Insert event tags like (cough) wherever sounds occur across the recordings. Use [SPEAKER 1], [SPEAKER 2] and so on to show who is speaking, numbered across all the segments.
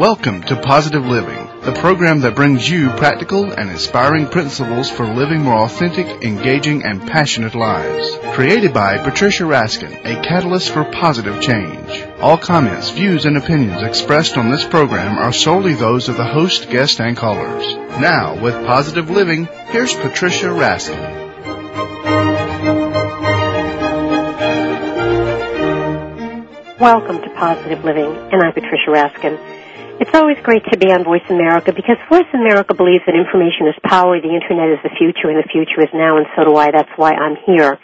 [SPEAKER 1] Welcome to Positive Living, the program that brings you practical and inspiring principles for living more authentic, engaging, and passionate lives. Created by Patricia Raskin, a catalyst for positive change. All comments, views, and opinions expressed on this program are solely those of the host, guest, and callers. Now, with Positive Living, here's Patricia Raskin.
[SPEAKER 2] Welcome to Positive Living, and I'm Patricia Raskin. It's always great to be on Voice America because Voice America believes that information is power, the internet is the future, and the future is now, and so do I. That's why I'm here.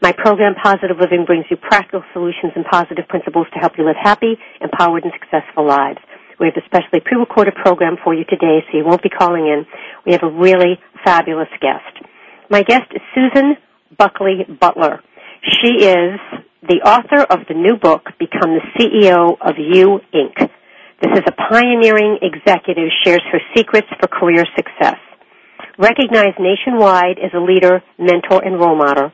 [SPEAKER 2] My program, Positive Living, brings you practical solutions and positive principles to help you live happy, empowered, and successful lives. We have a specially pre-recorded program for you today, so you won't be calling in. We have a really fabulous guest. My guest is Susan Bulkeley Butler. She is the author of the new book, Become the CEO of You, Inc. This is a pioneering executive shares her secrets for career success. Recognized nationwide as a leader, mentor, and role model,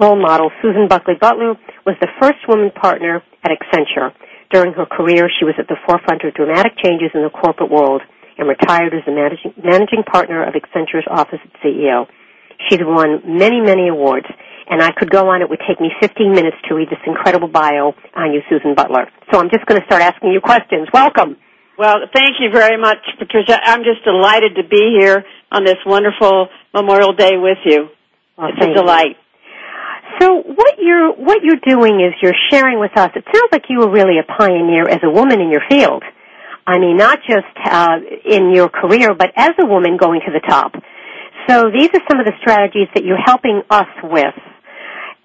[SPEAKER 2] role model, Susan Bulkeley Butler was the first woman partner at Accenture. During her career, she was at the forefront of dramatic changes in the corporate world and retired as the managing, managing partner of Accenture's office of CEO. She's won many, many awards, and I could go on. It would take me 15 minutes to read this incredible bio on you, Susan Butler. So I'm just going to start asking you questions. Welcome.
[SPEAKER 3] Well, thank you very much, Patricia. I'm just delighted to be here on this wonderful Memorial Day with you.
[SPEAKER 2] Well,
[SPEAKER 3] it's a delight.
[SPEAKER 2] You. So what you're what you're doing is you're sharing with us. It sounds like you were really a pioneer as a woman in your field. I mean, not just uh, in your career, but as a woman going to the top. So these are some of the strategies that you're helping us with.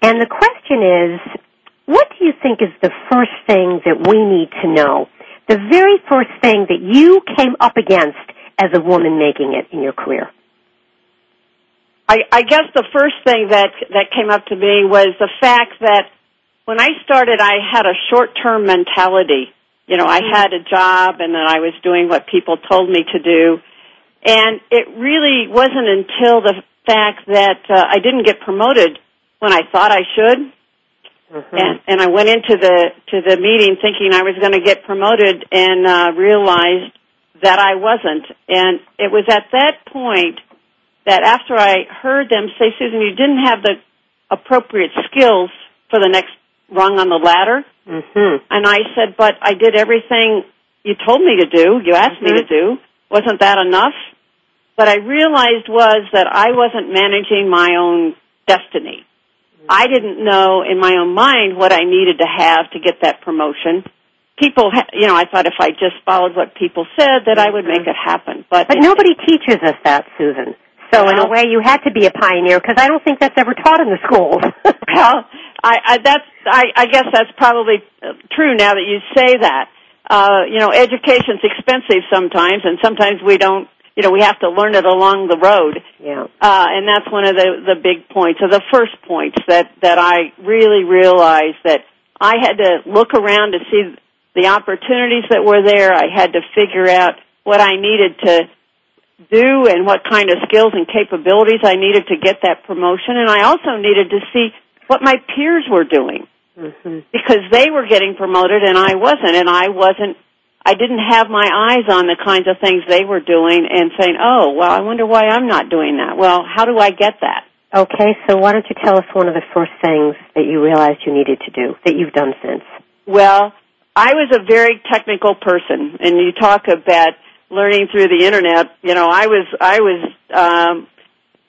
[SPEAKER 2] And the question is, what do you think is the first thing that we need to know? The very first thing that you came up against as a woman making it in your career?
[SPEAKER 3] I, I guess the first thing that that came up to me was the fact that when I started, I had a short-term mentality. You know, I had a job and then I was doing what people told me to do. And it really wasn't until the fact that uh, I didn't get promoted when I thought I should. Mm-hmm. And, and I went into the to the meeting thinking I was going to get promoted, and uh, realized that I wasn't. And it was at that point that after I heard them say, "Susan, you didn't have the appropriate skills for the next rung on the ladder,"
[SPEAKER 2] mm-hmm.
[SPEAKER 3] and I said, "But I did everything you told me to do. You asked mm-hmm. me to mm-hmm. do. Wasn't that enough?" What I realized was that I wasn't managing my own destiny. I didn't know in my own mind what I needed to have to get that promotion. People, you know, I thought if I just followed what people said, that I would make it happen. But
[SPEAKER 2] but nobody teaches us that, Susan. So in a way, you had to be a pioneer because I don't think that's ever taught in the schools. (laughs)
[SPEAKER 3] well, I, I that's I, I guess that's probably true now that you say that. Uh, you know, education's expensive sometimes, and sometimes we don't you know, we have to learn it along the road.
[SPEAKER 2] Yeah. Uh,
[SPEAKER 3] and that's one of the, the big points, or the first points that, that I really realized that I had to look around to see the opportunities that were there. I had to figure out what I needed to do and what kind of skills and capabilities I needed to get that promotion. And I also needed to see what my peers were doing.
[SPEAKER 2] Mm-hmm.
[SPEAKER 3] Because they were getting promoted and I wasn't, and I wasn't I didn't have my eyes on the kinds of things they were doing and saying, oh, well, I wonder why I'm not doing that. Well, how do I get that?
[SPEAKER 2] Okay, so why don't you tell us one of the first things that you realized you needed to do that you've done since?
[SPEAKER 3] Well, I was a very technical person, and you talk about learning through the internet. You know, I was I was um,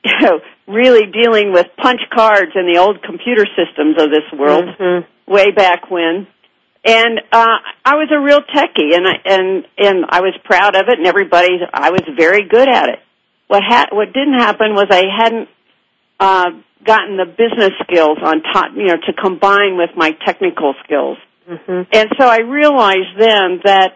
[SPEAKER 3] you (laughs) know, really dealing with punch cards and the old computer systems of this world
[SPEAKER 2] mm-hmm.
[SPEAKER 3] way back when and uh I was a real techie and I and and I was proud of it and everybody I was very good at it. What ha- what didn't happen was I hadn't uh gotten the business skills on top, you know, to combine with my technical skills.
[SPEAKER 2] Mm-hmm.
[SPEAKER 3] And so I realized then that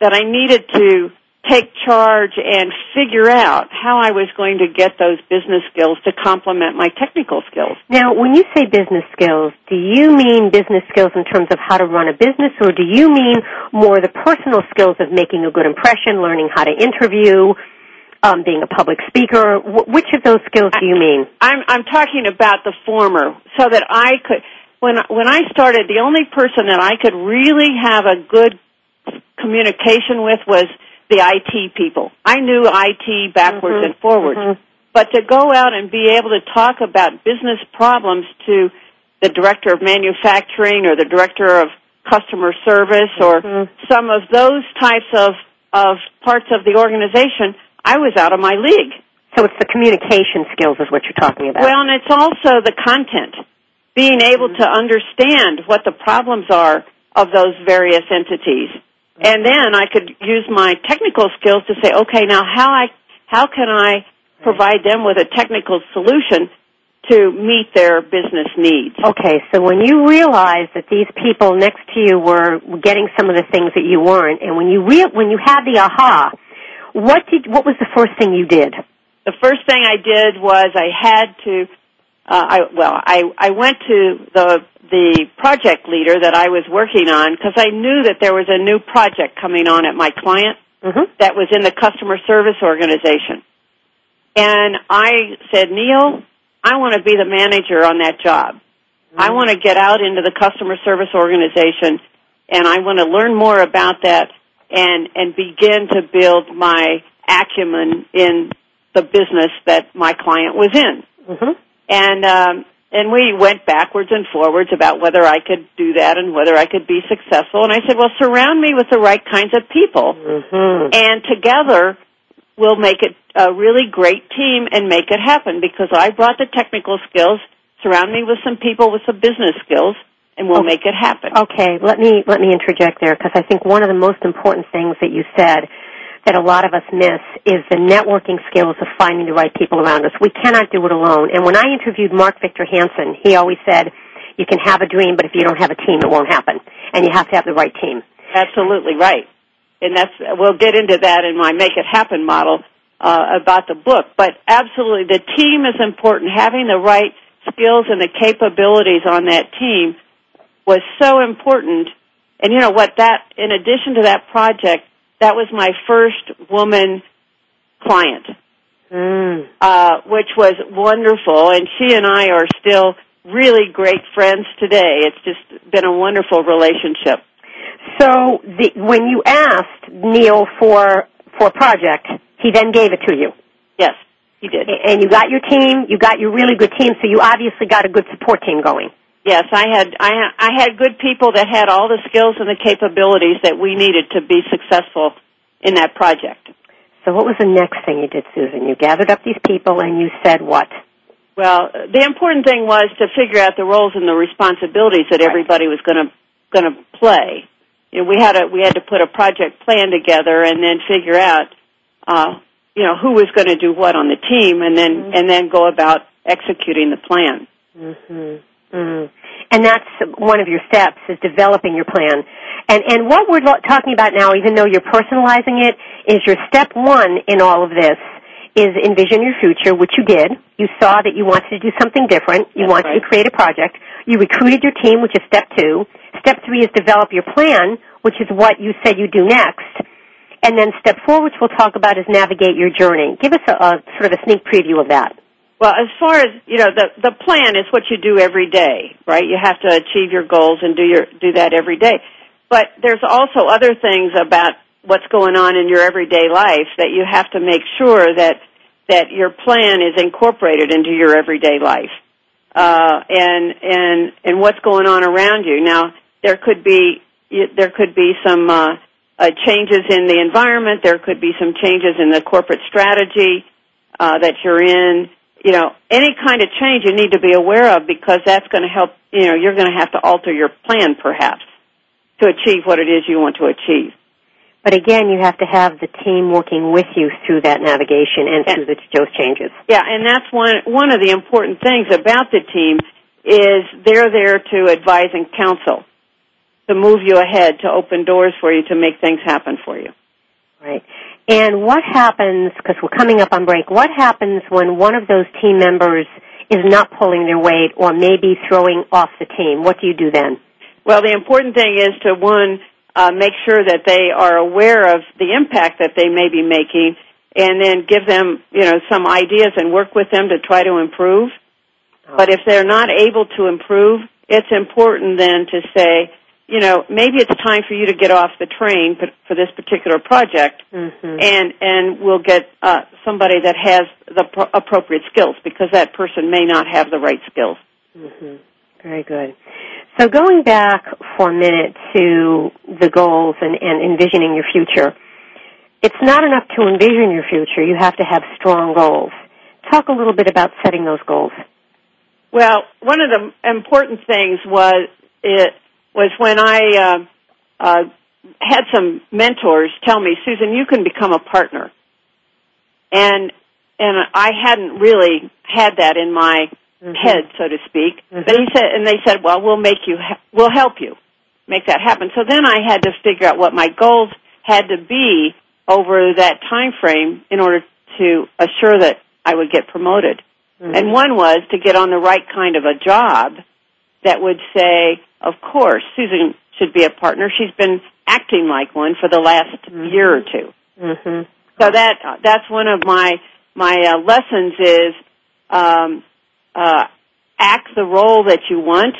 [SPEAKER 3] that I needed to take charge and figure out how I was going to get those business skills to complement my technical skills.
[SPEAKER 2] Now, when you say business skills, do you mean business skills in terms of how to run a business, or do you mean more the personal skills of making a good impression, learning how to interview, um, being a public speaker? Which of those skills do you mean?
[SPEAKER 3] I'm, I'm talking about the former, so that I could. When when I started, the only person that I could really have a good communication with was the IT people. I knew IT backwards
[SPEAKER 2] Mhm,
[SPEAKER 3] and forwards.
[SPEAKER 2] mhm.
[SPEAKER 3] But to go out and be able to talk about business problems to the director of manufacturing or the director of customer service or
[SPEAKER 2] Mhm.
[SPEAKER 3] some of those types of, of parts of the organization, I was out of my league.
[SPEAKER 2] So it's the communication skills is what you're talking about.
[SPEAKER 3] Well, and it's also the content. Being able to understand what the problems are of those various entities. And then I could use my technical skills to say, okay, now how I, how can I provide them with a technical solution to meet their business needs?
[SPEAKER 2] Okay, so when you realized that these people next to you were getting some of the things that you weren't, and when you real when you had the aha, what did what was the first thing you did?
[SPEAKER 3] The first thing I did was I had to, I, well, I, I went to the, the project leader that I was working on because I knew that there was a new project coming on at my client
[SPEAKER 2] Mm-hmm.
[SPEAKER 3] that was in the customer service organization. And I said, Neil, I want to be the manager on that job. I want to get out into the customer service organization and I want to learn more about that and, and begin to build my acumen in the business that my client was in.
[SPEAKER 2] Mm-hmm.
[SPEAKER 3] And, um, and we went backwards and forwards about whether I could do that and whether I could be successful. And I said, well, surround me with the right kinds of people
[SPEAKER 2] Mm-hmm.
[SPEAKER 3] and together we'll make it a really great team and make it happen because I brought the technical skills, surround me with some people with some business skills, and we'll
[SPEAKER 2] Okay.
[SPEAKER 3] make it happen.
[SPEAKER 2] Okay, let me let me interject there because I think one of the most important things that you said that a lot of us miss is the networking skills of finding the right people around us. We cannot do it alone. And when I interviewed Mark Victor Hansen, he always said, "You can have a dream, but if you don't have a team, it won't happen. And you have to have the right team."
[SPEAKER 3] Absolutely right. And that's, we'll get into that in my Make It Happen model, uh, about the book. But absolutely, the team is important. Having the right skills and the capabilities on that team was so important. And you know what, that, in addition to that project, that was my first woman client,
[SPEAKER 2] Mm.
[SPEAKER 3] uh, which was wonderful. And she and I are still really great friends today. It's just been a wonderful relationship.
[SPEAKER 2] So the, when you asked Neil for for a project, he then gave it to you,
[SPEAKER 3] Yes, he did.
[SPEAKER 2] and you got your team. You got your really good team, so you obviously got a good support team going.
[SPEAKER 3] Yes, I had I ha- I had good people that had all the skills and the capabilities that we needed to be successful in that project.
[SPEAKER 2] So what was the next thing you did, Susan? You gathered up these people and you said what?
[SPEAKER 3] Well, the important thing was to figure out the roles and the responsibilities that everybody was going to going to play. You know, we had a we had to put a project plan together and then figure out uh, you know who was going to do what on the team and then
[SPEAKER 2] Mm-hmm.
[SPEAKER 3] and then go about executing the plan.
[SPEAKER 2] hmm hmm And that's one of your steps is developing your plan. And and what we're talking about now, even though you're personalizing it, is your step one in all of this is envision your future, which you did. You saw that you wanted to do something different. You
[SPEAKER 3] That's
[SPEAKER 2] wanted
[SPEAKER 3] right.
[SPEAKER 2] to create a project. You recruited your team, which is step two. Step three is develop your plan, which is what you said you do next. And then step four, which we'll talk about, is navigate your journey. Give us a, a sort of a sneak preview of that.
[SPEAKER 3] Well, as far as you know, the the plan is what you do every day, right? You have to achieve your goals and do your do that every day. But there's also other things about what's going on in your everyday life that you have to make sure that that your plan is incorporated into your everyday life, uh, and and and what's going on around you. Now, there could be there could be some uh, uh, changes in the environment. There could be some changes in the corporate strategy uh, that you're in. You know, any kind of change you need to be aware of because that's going to help. You know, you're going to have to alter your plan perhaps to achieve what it is you want to achieve.
[SPEAKER 2] But again, you have to have the team working with you through that navigation and through the, those changes.
[SPEAKER 3] Yeah, and that's one one of the important things about the team is they're there to advise and counsel, to move you ahead, to open doors for you, to make things happen for you.
[SPEAKER 2] Right. And what happens, because we're coming up on break, what happens when one of those team members is not pulling their weight or maybe throwing off the team? What do you do then?
[SPEAKER 3] Well, the important thing is to one uh, make sure that they are aware of the impact that they may be making, and then give them you know some ideas and work with them to try to improve. But if they're not able to improve, it's important then to say, you know, maybe it's time for you to get off the train for, for this particular project,
[SPEAKER 2] Mm-hmm.
[SPEAKER 3] and and we'll get uh, somebody that has the pro- appropriate skills because that person may not have the right skills.
[SPEAKER 2] hmm Very good. So going back for a minute to the goals and, and envisioning your future, it's not enough to envision your future. You have to have strong goals. Talk a little bit about setting those goals.
[SPEAKER 3] Well, one of the important things was it was when I uh, uh, had some mentors tell me, Susan, you can become a partner, and and I hadn't really had that in my
[SPEAKER 2] Mhm.
[SPEAKER 3] head, so to speak.
[SPEAKER 2] Mhm.
[SPEAKER 3] But he said, and they said, well, we'll make you, ha- we'll help you make that happen. So then I had to figure out what my goals had to be over that time frame in order to assure that I would get promoted.
[SPEAKER 2] Mhm.
[SPEAKER 3] And one was to get on the right kind of a job that would say, of course, Susan should be a partner. She's been acting like one for the last
[SPEAKER 2] Mhm.
[SPEAKER 3] year or two.
[SPEAKER 2] hmm
[SPEAKER 3] So that that's one of my my uh, lessons is um, uh, act the role that you want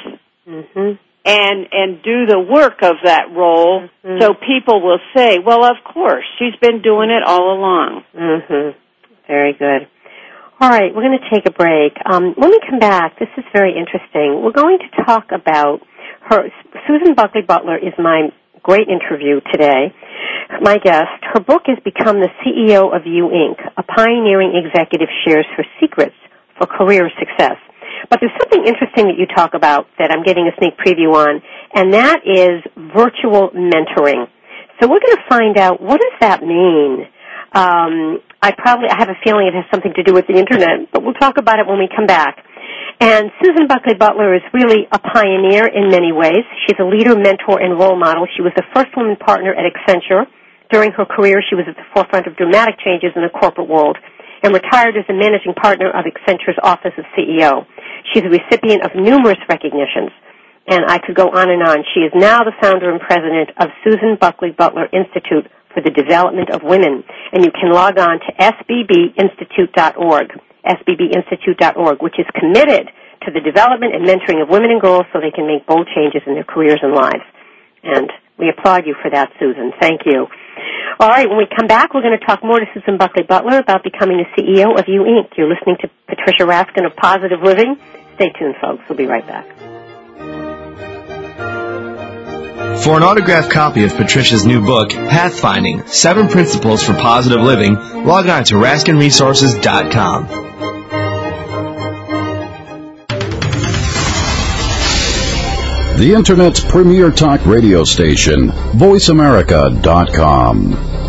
[SPEAKER 2] hmm
[SPEAKER 3] and and do the work of that role
[SPEAKER 2] Mhm.
[SPEAKER 3] so people will say, well, of course, she's been doing it all along.
[SPEAKER 2] hmm Very good. All right, we're going to take a break. Um, when we come back, this is very interesting. We're going to talk about her. Susan Bulkeley Butler is my great interview today. My guest. Her book is Become the CEO of You Inc., a pioneering executive shares her secrets for career success. But there's something interesting that you talk about that I'm getting a sneak preview on, and that is virtual mentoring. So we're going to find out what does that mean. Um, I probably I have a feeling it has something to do with the internet, but we'll talk about it when we come back. And Susan Bulkeley Butler is really a pioneer in many ways. She's a leader, mentor, and role model. She was the first woman partner at Accenture. During her career, she was at the forefront of dramatic changes in the corporate world and retired as the managing partner of Accenture's Office of CEO. She's a recipient of numerous recognitions, and I could go on and on. She is now the founder and president of Susan Bulkeley Butler Institute for the Development of Women, and you can log on to sbbinstitute.org, sbbinstitute.org, which is committed to the development and mentoring of women and girls so they can make bold changes in their careers and lives. And we applaud you for that, Susan. Thank you. All right, when we come back, we're going to talk more to Susan Bulkeley Butler about becoming the CEO of You Inc. You're listening to Patricia Raskin of Positive Living. Stay tuned, folks. We'll be right back.
[SPEAKER 4] For an autographed copy of Patricia's new book, Pathfinding Seven Principles for Positive Living, log on to RaskinResources.com.
[SPEAKER 5] The Internet's premier talk radio station, VoiceAmerica.com.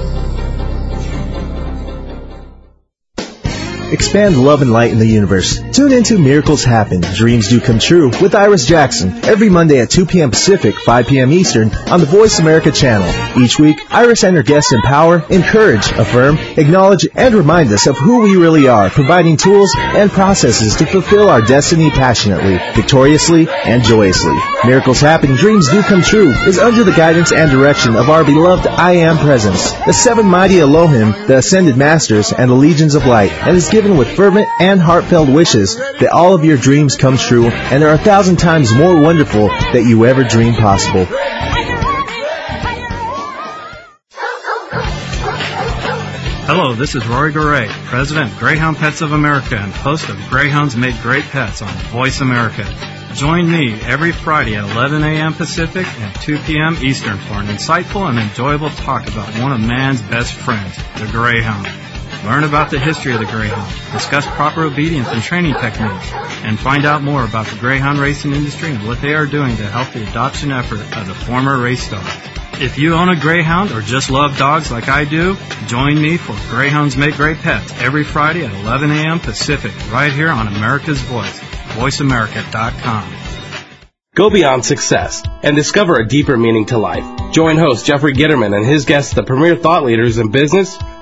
[SPEAKER 6] Expand love and light in the universe. Tune into Miracles Happen, Dreams Do Come True with Iris Jackson every Monday at 2 p.m. Pacific, 5 p.m. Eastern on the Voice America channel. Each week, Iris and her guests empower, encourage, affirm, acknowledge, and remind us of who we really are, providing tools and processes to fulfill our destiny passionately, victoriously, and joyously. Miracles Happen, Dreams Do Come True is under the guidance and direction of our beloved I Am Presence, the seven mighty Elohim, the Ascended Masters, and the Legions of Light, and is given with fervent and heartfelt wishes that all of your dreams come true and are a thousand times more wonderful that you ever dreamed possible.
[SPEAKER 7] Hello, this is Rory Garay, President of Greyhound Pets of America and host of Greyhounds Made Great Pets on Voice America. Join me every Friday at 11 a.m. Pacific and 2 p.m. Eastern for an insightful and enjoyable talk about one of man's best friends, the Greyhound. Learn about the history of the Greyhound, discuss proper obedience and training techniques, and find out more about the Greyhound racing industry and what they are doing to help the adoption effort of the former race dogs. If you own a Greyhound or just love dogs like I do, join me for Greyhounds Make Great Pets every Friday at 11 a.m. Pacific, right here on America's Voice, voiceamerica.com.
[SPEAKER 8] Go beyond success and discover a deeper meaning to life. Join host Jeffrey Gitterman and his guests, the premier thought leaders in business,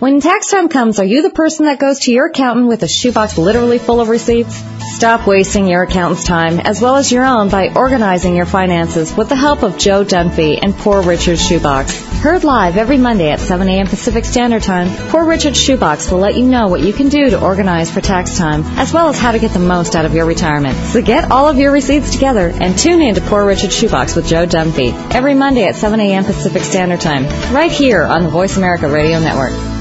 [SPEAKER 9] When tax time comes, are you the person that goes to your accountant with a shoebox literally full of receipts? Stop wasting your accountant's time as well as your own by organizing your finances with the help of Joe Dunphy and Poor Richard's Shoebox. Heard live every Monday at 7 a.m. Pacific Standard Time, Poor Richard's Shoebox will let you know what you can do to organize for tax time, as well as how to get the most out of your retirement. So get all of your receipts together and tune in to Poor Richard's Shoebox with Joe Dunphy every Monday at 7 a.m. Pacific Standard Time, right here on the Voice America Radio Network.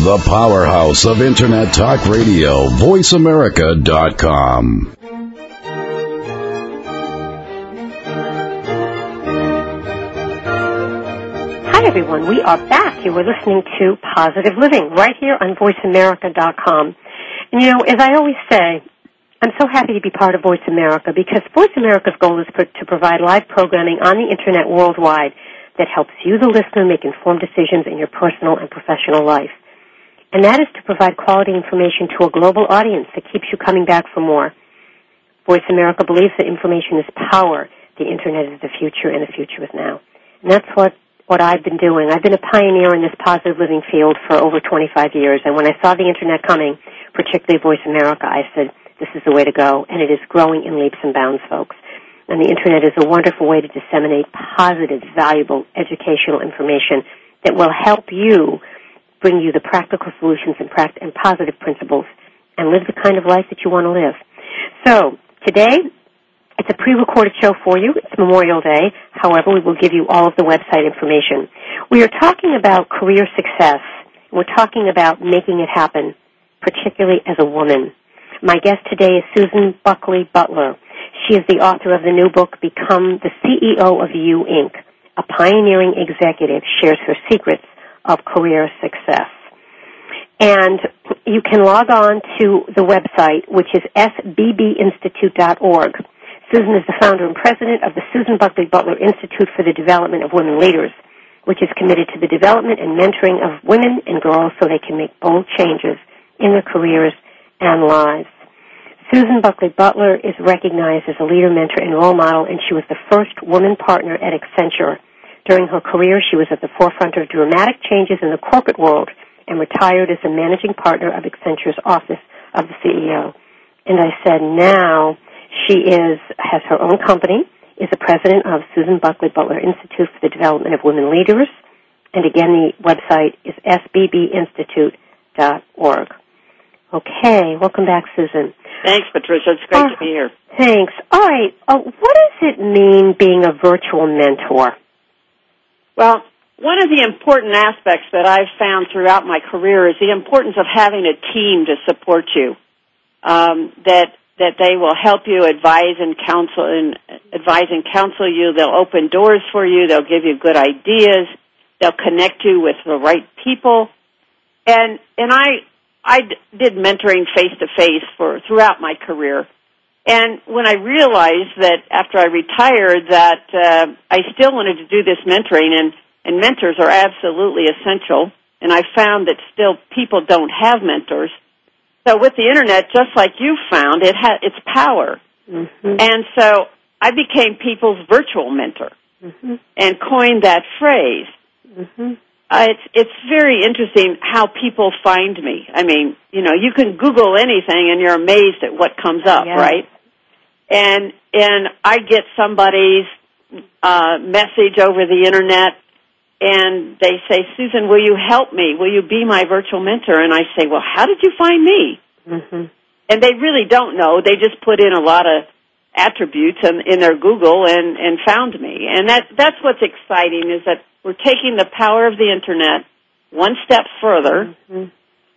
[SPEAKER 5] The powerhouse of Internet Talk Radio, VoiceAmerica.com.
[SPEAKER 2] Hi, everyone. We are back. You were listening to Positive Living right here on VoiceAmerica.com. And you know, as I always say, I'm so happy to be part of Voice America because Voice America's goal is to provide live programming on the Internet worldwide that helps you, the listener, make informed decisions in your personal and professional life. And that is to provide quality information to a global audience that keeps you coming back for more. Voice America believes that information is power. The Internet is the future, and the future is now. And that's what what I've been doing. I've been a pioneer in this positive living field for over 25 years, and when I saw the Internet coming, particularly Voice America, I said, this is the way to go, and it is growing in leaps and bounds, folks. And the Internet is a wonderful way to disseminate positive, valuable educational information that will help you bring you the practical solutions and, pract- and positive principles and live the kind of life that you want to live. So, today, it's a pre-recorded show for you. It's Memorial Day. However, we will give you all of the website information. We are talking about career success. We're talking about making it happen, particularly as a woman. My guest today is Susan Bulkeley Butler. She is the author of the new book, Become the CEO of You, Inc. A pioneering executive shares her secrets of career success. And you can log on to the website, which is sbbinstitute.org. Susan is the founder and president of the Susan Bulkeley Butler Institute for the Development of Women Leaders, which is committed to the development and mentoring of women and girls so they can make bold changes in their careers and lives. Susan Bulkeley Butler is recognized as a leader, mentor, and role model, and she was the first woman partner at Accenture. During her career, she was at the forefront of dramatic changes in the corporate world and retired as the managing partner of Accenture's Office of the CEO. And I said, now she is has her own company, is the president of Susan Bulkeley Butler Institute for the Development of Women Leaders, and again, the website is sbbinstitute.org. Okay, welcome back, Susan.
[SPEAKER 3] Thanks, Patricia. It's great uh, to be here.
[SPEAKER 2] Thanks. All right, uh, what does it mean being a virtual mentor?
[SPEAKER 3] Well, one of the important aspects that I've found throughout my career is the importance of having a team to support you. Um, that that they will help you advise and counsel and advise and counsel you. They'll open doors for you. They'll give you good ideas. They'll connect you with the right people. And and I I did mentoring face to face for throughout my career. And when I realized that after I retired that uh, I still wanted to do this mentoring and and mentors are absolutely essential and I found that still people don't have mentors so with the internet, just like you found, it had its power. Mm-hmm. And so I became people's virtual mentor mm-hmm. and coined that phrase. Mm-hmm. Uh, it's it's very interesting how people find me. I mean, you know, you can Google anything and you're amazed at what comes up, right? And and I get somebody's uh, message over the internet and they say, Susan, will you help me? Will you be my virtual mentor? And I say, well, how did you find me? Mm-hmm. And they really don't know. They just put in a lot of attributes in, in their Google and, and found me. And that, that's what's exciting is that we're taking the power of the internet one step further, mm-hmm.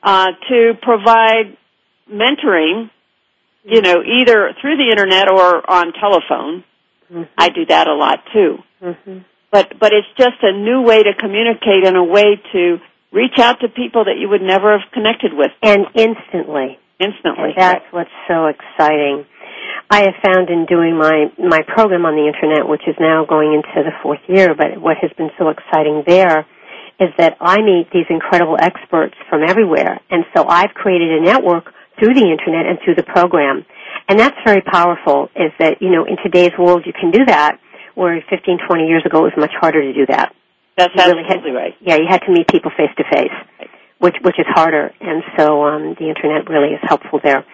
[SPEAKER 3] uh, to provide mentoring, you know, either through the internet or on telephone. Mm-hmm. I do that a lot too. Mm-hmm but but it's just a new way to communicate and a way to reach out to people that you would never have connected with
[SPEAKER 2] and instantly
[SPEAKER 3] instantly
[SPEAKER 2] and that's what's so exciting I have found in doing my my program on the internet which is now going into the fourth year but what has been so exciting there is that I meet these incredible experts from everywhere and so I've created a network through the internet and through the program and that's very powerful is that you know in today's world you can do that where 15, 20 years ago it was much harder to do that.
[SPEAKER 3] That's
[SPEAKER 2] You really
[SPEAKER 3] absolutely
[SPEAKER 2] had,
[SPEAKER 3] right.
[SPEAKER 2] Yeah, you had to meet people face to face, which which is harder, and so um, the internet really is helpful there.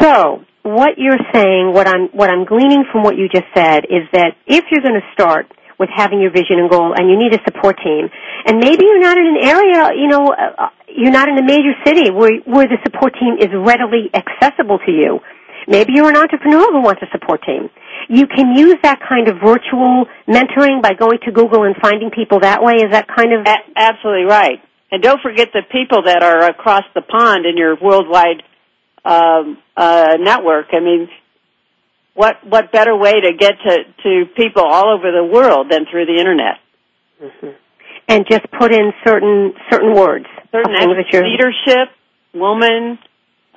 [SPEAKER 2] So, what you're saying, what I'm what I'm gleaning from what you just said, is that if you're going to start with having your vision and goal, and you need a support team, and maybe you're not in an area, you know, uh, you're not in a major city where where the support team is readily accessible to you. Maybe you're an entrepreneur who wants a support team. You can use that kind of virtual mentoring by going to Google and finding people that way. Is that kind of
[SPEAKER 3] A- absolutely right. And don't forget the people that are across the pond in your worldwide um, uh, network. I mean, what what better way to get to to people all over the world than through the internet?
[SPEAKER 2] and just put in certain certain words.
[SPEAKER 3] Certain
[SPEAKER 2] of things
[SPEAKER 3] leadership, woman.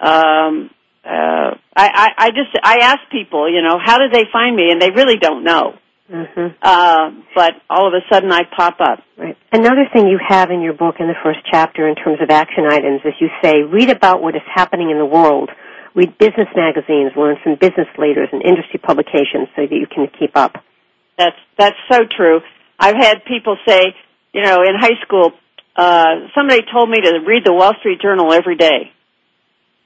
[SPEAKER 3] Um, uh, I, I I just I ask people, you know, how did they find me, and they really don't know.
[SPEAKER 2] Mhm.
[SPEAKER 3] Uh, but all of a sudden, I pop up.
[SPEAKER 2] Right. Another thing you have in your book in the first chapter in terms of action items is you say, read about what is happening in the world. Read business magazines, learn from business leaders and industry publications so that you can keep up.
[SPEAKER 3] That's that's so true. I've had people say, you know, in high school, uh, somebody told me to read the Wall Street Journal every day,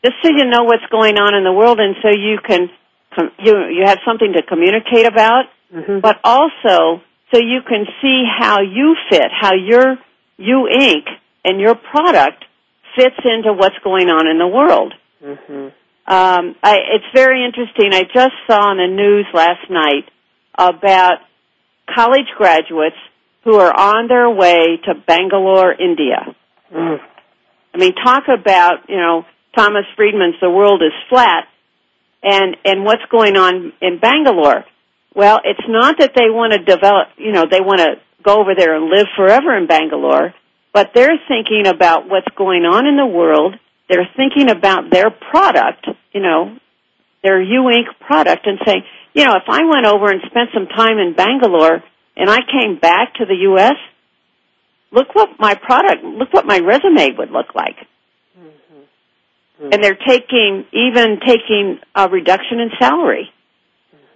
[SPEAKER 3] just so you know what's going on in the world, and so you can com- you you have something to communicate about,
[SPEAKER 2] Mm-hmm.
[SPEAKER 3] but also so you can see how you fit, how your you Inc. and your product fits into what's going on in the world.
[SPEAKER 2] Mm-hmm.
[SPEAKER 3] Um, I, it's very interesting. I just saw on the news last night about college graduates who are on their way to Bangalore, India.
[SPEAKER 2] Mm.
[SPEAKER 3] I mean, talk about you know Thomas Friedman's "The World Is Flat," and and what's going on in Bangalore. Well, it's not that they want to develop, you know, they want to go over there and live forever in Bangalore, but they're thinking about what's going on in the world. They're thinking about their product, you know, their U Inc. product, and saying, you know, if I went over and spent some time in Bangalore and I came back to the U.S., look what my product, look what my resume would look like. Mm-hmm. And they're taking, even taking a reduction in salary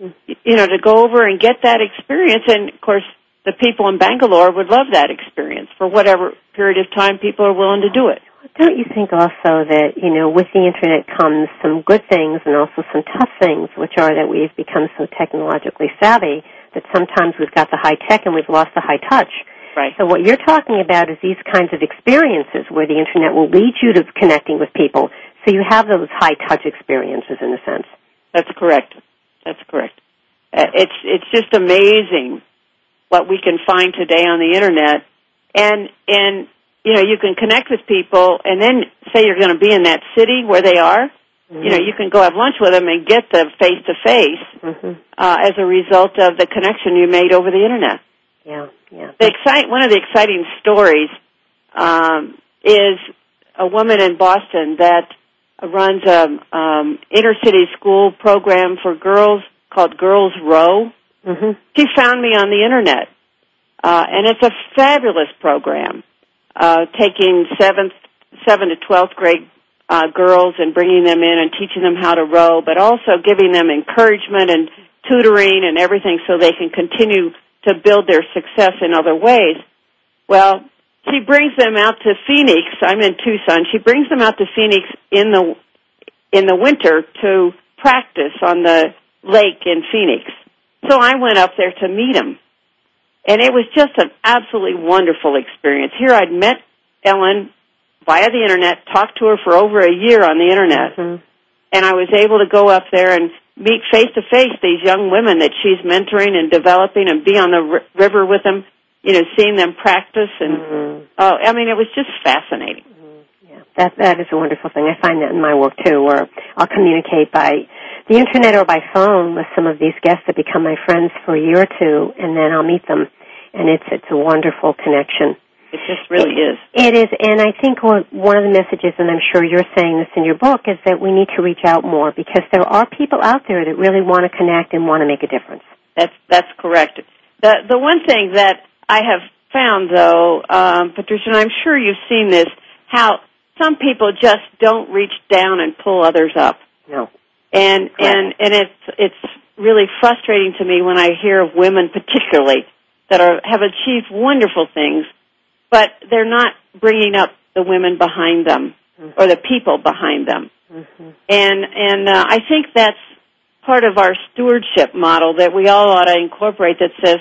[SPEAKER 3] mm-hmm. you know, to go over and get that experience. And of course, the people in Bangalore would love that experience for whatever period of time people are willing to do it.
[SPEAKER 2] Don't you think also that, you know, with the internet comes some good things and also some tough things, which are that we've become so technologically savvy that sometimes we've got the high tech and we've lost the high touch.
[SPEAKER 3] Right.
[SPEAKER 2] So what you're talking about is these kinds of experiences where the internet will lead you to connecting with people. So you have those high touch experiences in a sense.
[SPEAKER 3] That's correct. That's correct. Uh, It's it's just amazing what we can find today on the internet, and and you know you can connect with people, and then say you're going to be in that city where they are. You know, you can go have lunch with them and get the face to face as a result of the connection you made over the internet.
[SPEAKER 2] Yeah, yeah.
[SPEAKER 3] The excite one of the exciting stories um, is a woman in Boston that runs a um, inner city school program for girls called Girls Row.
[SPEAKER 2] Mm-hmm.
[SPEAKER 3] She found me on the internet, uh, and it's a fabulous program, taking seventh, seven to twelfth grade uh, girls and bringing them in and teaching them how to row, but also giving them encouragement and tutoring and everything so they can continue to build their success in other ways. Well, she brings them out to Phoenix. I'm in Tucson. She brings them out to Phoenix in the in the winter to practice on the lake in Phoenix. So I went up there to meet them. And it was just an absolutely wonderful experience. Here I'd met Ellen via the internet, talked to her for over a year on the internet, mm-hmm. and I was able to go up there and meet face to face these young women that she's mentoring and developing and be on the r- river with them, you know, seeing them practice and mm-hmm. oh, I mean it was just fascinating. Mm-hmm.
[SPEAKER 2] Yeah, that that is a wonderful thing. I find that in my work too, where I'll communicate by the internet or by phone with some of these guests that become my friends for a year or two, and then I'll meet them, and it's it's a wonderful connection.
[SPEAKER 3] It just really is.
[SPEAKER 2] It is, and I think one of the messages, and I'm sure you're saying this in your book, is that we need to reach out more because there are people out there that really want to connect and want to make a difference.
[SPEAKER 3] That's that's correct. The the one thing that I have found though, um, Patricia, and I'm sure you've seen this, how some people just don't reach down and pull others up.
[SPEAKER 2] No.
[SPEAKER 3] And and and it's it's really frustrating to me when I hear of women particularly that are have achieved wonderful things, but they're not bringing up the women behind them mm-hmm. or the people behind them. Mm-hmm. And and uh, I think that's part of our stewardship model that we all ought to incorporate. That says,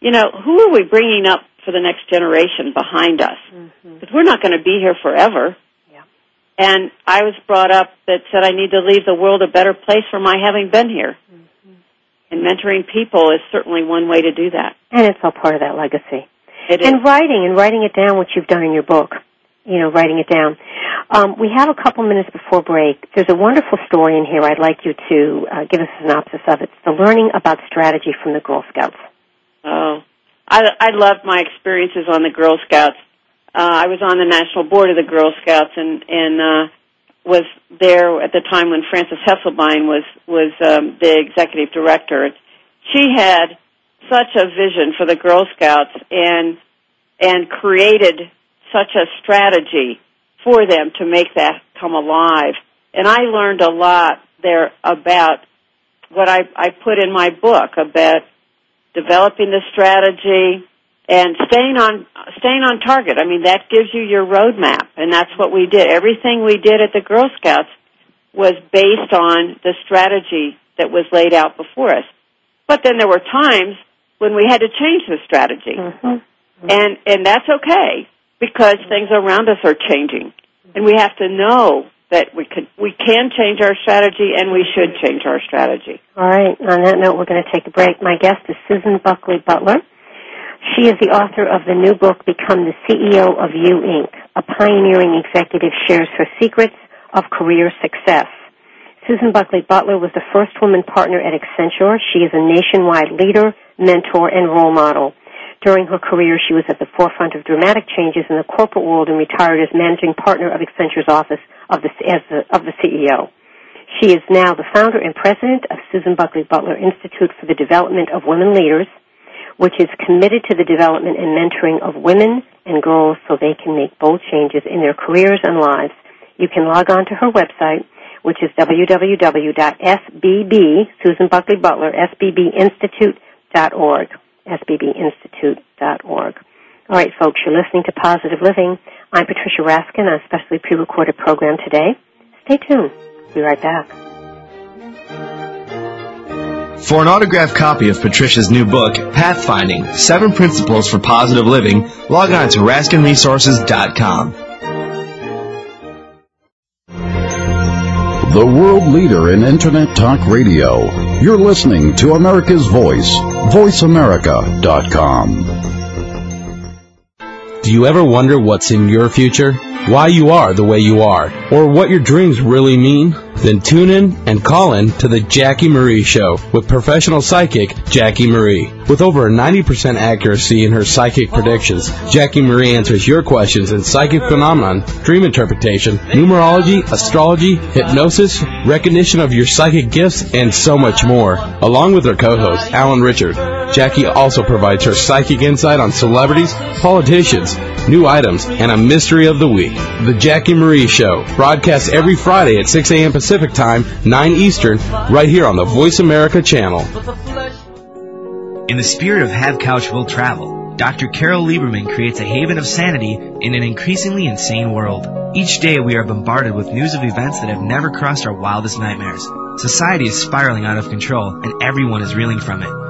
[SPEAKER 3] you know, who are we bringing up for the next generation behind us? Mm-hmm. Because mm-hmm. we're not going to be here forever. And I was brought up that said I need to leave the world a better place for my having been here. Mm-hmm. And mentoring people is certainly one way to do that.
[SPEAKER 2] And it's all part of that legacy.
[SPEAKER 3] It
[SPEAKER 2] and is. writing and writing it down, what you've done in your book you know, writing it down. Um, we have a couple minutes before break. There's a wonderful story in here. I'd like you to uh, give us a synopsis of it. It's the learning about strategy from the Girl Scouts.
[SPEAKER 3] Oh, I, I loved my experiences on the Girl Scouts. Uh, I was on the national board of the Girl Scouts and and uh, was there at the time when Frances Hesselbein was was um, the executive director. She had such a vision for the Girl Scouts and and created such a strategy for them to make that come alive. And I learned a lot there about what I, I put in my book about developing the strategy and staying on staying on target. I mean, that gives you your roadmap, and that's what we did. Everything we did at the Girl Scouts was based on the strategy that was laid out before us. But then there were times when we had to change the strategy, mm-hmm. and and that's okay because things around us are changing. And we have to know that we could we can change our strategy and we should change our strategy.
[SPEAKER 2] All right. On that note, we're going to take a break. My guest is Susan Bulkeley Butler. She is the author of the new book, Become the CEO of You Inc. A pioneering executive shares her secrets of career success. Susan Bulkeley Butler was the first woman partner at Accenture. She is a nationwide leader, mentor, and role model. During her career, she was at the forefront of dramatic changes in the corporate world and retired as managing partner of Accenture's office of the, the, of the CEO. She is now the founder and president of Susan Bulkeley Butler Institute for the Development of Women Leaders, which is committed to the development and mentoring of women and girls so they can make bold changes in their careers and lives. You can log on to her website, which is www.sbb, Susan Bulkeley Butler, sbbinstitute.org sbbinstitute.org. All right, folks, you're listening to Positive Living. I'm Patricia Raskin a specially pre-recorded program today. Stay tuned. Be right back.
[SPEAKER 4] For an autographed copy of Patricia's new book, Pathfinding, Seven Principles for Positive Living, log on to RaskinResources.com.
[SPEAKER 5] The world leader in Internet Talk Radio. You're listening to America's Voice, voiceamerica.com.
[SPEAKER 8] Do you ever wonder what's in your future? Why you are the way you are? Or what your dreams really mean? Then tune in and call in to the Jackie Marie Show with professional psychic Jackie Marie. With over a 90% accuracy in her psychic predictions, Jackie Marie answers your questions in psychic phenomenon, dream interpretation, numerology, astrology, hypnosis, recognition of your psychic gifts, and so much more. Along with her co-host, Alan Richard, Jackie also provides her psychic insight on celebrities, politicians, new items, and a mystery of the week. The Jackie Marie Show, broadcasts every Friday at 6 a.m. Pacific Time, 9 Eastern, right here on the Voice America channel.
[SPEAKER 10] In the spirit of Have Couch Will Travel, Dr. Carol Lieberman creates a haven of sanity in an increasingly insane world. Each day we are bombarded with news of events that have never crossed our wildest nightmares. Society is spiraling out of control and everyone is reeling from it.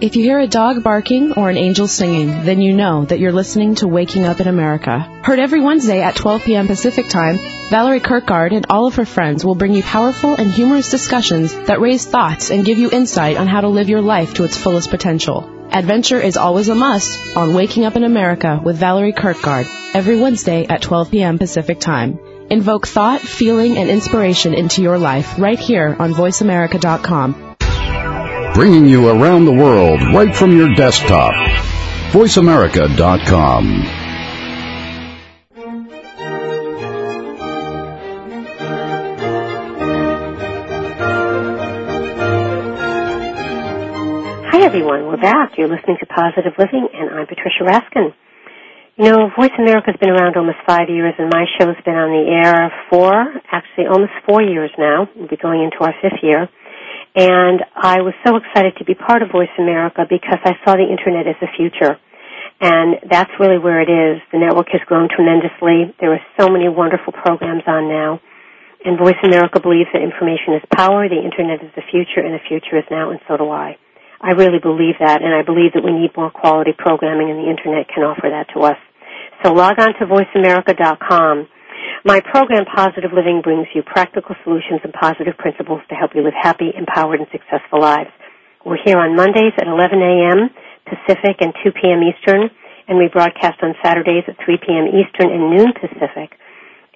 [SPEAKER 11] If you hear a dog barking or an angel singing, then you know that you're listening to Waking Up in America. Heard every Wednesday at 12 p.m. Pacific Time, Valerie Kirkgard and all of her friends will bring you powerful and humorous discussions that raise thoughts and give you insight on how to live your life to its fullest potential. Adventure is always a must on Waking Up in America with Valerie Kirkgard every Wednesday at 12 p.m. Pacific Time. Invoke thought, feeling, and inspiration into your life right here on VoiceAmerica.com
[SPEAKER 5] bringing you around the world right from your desktop. VoiceAmerica.com.
[SPEAKER 2] Hi, everyone. We're back. You're listening to Positive Living, and I'm Patricia Raskin. You know, Voice America's been around almost five years, and my show's been on the air for actually almost four years now. We'll be going into our fifth year. And I was so excited to be part of Voice America because I saw the Internet as the future. And that's really where it is. The network has grown tremendously. There are so many wonderful programs on now. And Voice America believes that information is power, the Internet is the future, and the future is now, and so do I. I really believe that, and I believe that we need more quality programming, and the Internet can offer that to us. So log on to voiceamerica.com. My program, Positive Living, brings you practical solutions and positive principles to help you live happy, empowered, and successful lives. We're here on Mondays at 11 a.m. Pacific and 2 p.m. Eastern, and we broadcast on Saturdays at 3 p.m. Eastern and noon Pacific.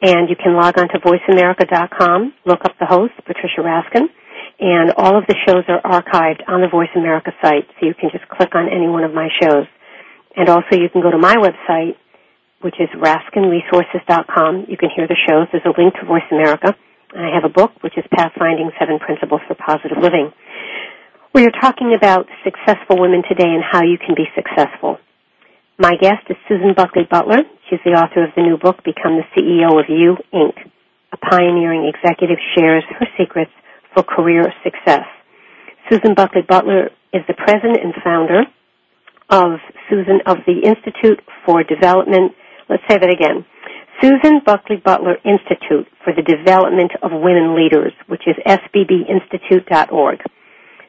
[SPEAKER 2] And you can log on to voiceamerica.com, look up the host, Patricia Raskin, and all of the shows are archived on the Voice America site, so you can just click on any one of my shows. And also you can go to my website, which is raskinresources.com. You can hear the shows. There's a link to Voice America. And I have a book, which is Pathfinding Seven Principles for Positive Living. We are talking about successful women today and how you can be successful. My guest is Susan Bulkeley Butler. She's the author of the new book, Become the CEO of You, Inc. A pioneering executive shares her secrets for career success. Susan Bulkeley Butler is the president and founder of Susan of the Institute for Development. Let's say that again. Susan Bulkeley Butler Institute for the Development of Women Leaders, which is sbbinstitute.org.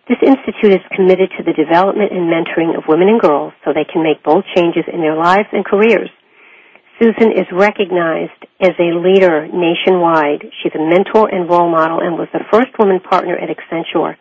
[SPEAKER 2] This institute is committed to the development and mentoring of women and girls so they can make bold changes in their lives and careers. Susan is recognized as a leader nationwide. She's a mentor and role model and was the first woman partner at Accenture.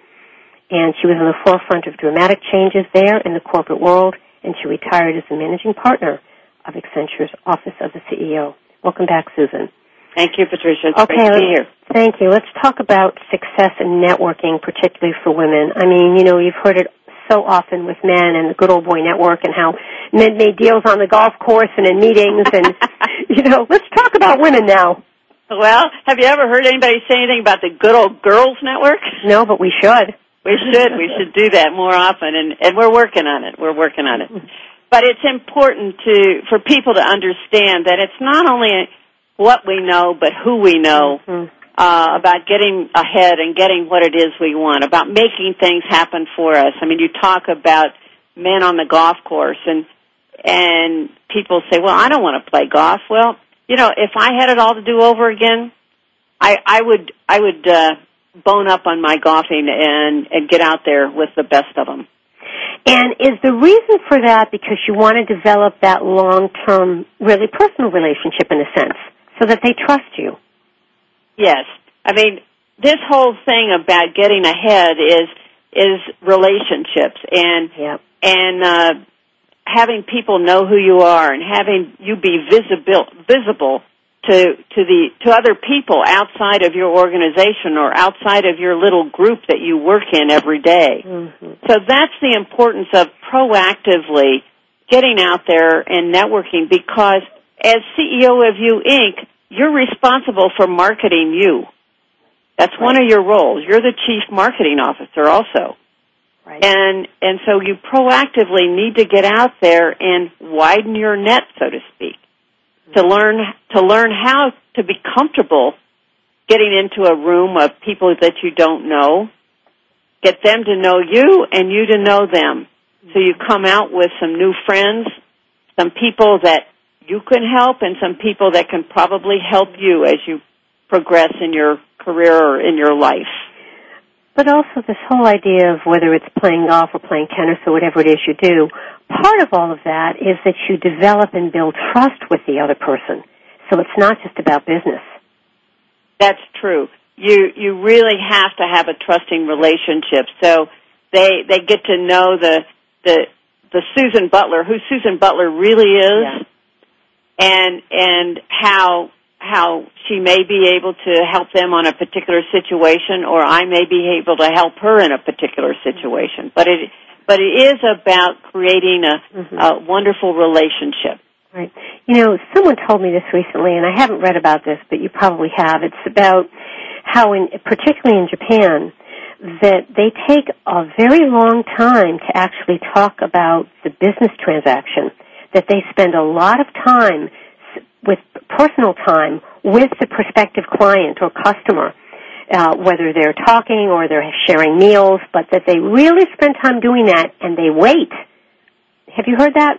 [SPEAKER 2] And she was on the forefront of dramatic changes there in the corporate world, and she retired as the managing partner of Accenture's Office of the CEO. Welcome back, Susan.
[SPEAKER 3] Thank you, Patricia. It's
[SPEAKER 2] okay,
[SPEAKER 3] great to be here.
[SPEAKER 2] Thank you. Let's talk about success and networking, particularly for women. I mean, you know, you've heard it so often with men and the good old boy network and how men made deals on the golf course and in meetings and (laughs) you know, let's talk about women now.
[SPEAKER 3] Well, have you ever heard anybody say anything about the good old girls network?
[SPEAKER 2] No, but we should.
[SPEAKER 3] We should. We should do that more often and and we're working on it. We're working on it. (laughs) But it's important to for people to understand that it's not only what we know but who we know. Mm-hmm uh, about getting ahead and getting what it is we want, about making things happen for us. I mean, you talk about men on the golf course and and people say, "Well, I don't want to play golf." Well, you know, if I had it all to do over again, I I would I would uh bone up on my golfing and and get out there with the best of them.
[SPEAKER 2] And is the reason for that because you want to develop that long-term, really personal relationship in a sense, so that they trust you?
[SPEAKER 3] Yes. I mean, this whole thing about getting ahead is is relationships and
[SPEAKER 2] yep.
[SPEAKER 3] and uh having people know who you are and having you be visible visible to to the to other people outside of your organization or outside of your little group that you work in every day.
[SPEAKER 2] Mm-hmm.
[SPEAKER 3] So that's the importance of proactively getting out there and networking because as CEO of You Inc., you're responsible for marketing you. That's
[SPEAKER 2] right.
[SPEAKER 3] one of your roles. You're the chief marketing officer also.
[SPEAKER 2] Right.
[SPEAKER 3] And and so you proactively need to get out there and widen your net, so to speak. To learn to learn how to be comfortable getting into a room of people that you don't know, get them to know you and you to know them. So you come out with some new friends, some people that you can help and some people that can probably help you as you progress in your career or in your life.
[SPEAKER 2] But also this whole idea of whether it's playing golf or playing tennis or whatever it is you do, part of all of that is that you develop and build trust with the other person. So it's not just about business.
[SPEAKER 3] That's true. You you really have to have a trusting relationship. So they they get to know the the the Susan Butler, who Susan Butler really is.
[SPEAKER 2] Yeah
[SPEAKER 3] and and how how she may be able to help them on a particular situation or I may be able to help her in a particular situation. But it but it is about creating a,
[SPEAKER 2] mm-hmm.
[SPEAKER 3] a wonderful relationship.
[SPEAKER 2] Right. You know someone told me this recently and I haven't read about this but you probably have. It's about how in particularly in Japan that they take a very long time to actually talk about the business transaction, that they spend a lot of time with personal time with the prospective client or customer, uh, whether they're talking or they're sharing meals, but that they really spend time doing that and they wait. Have you heard that?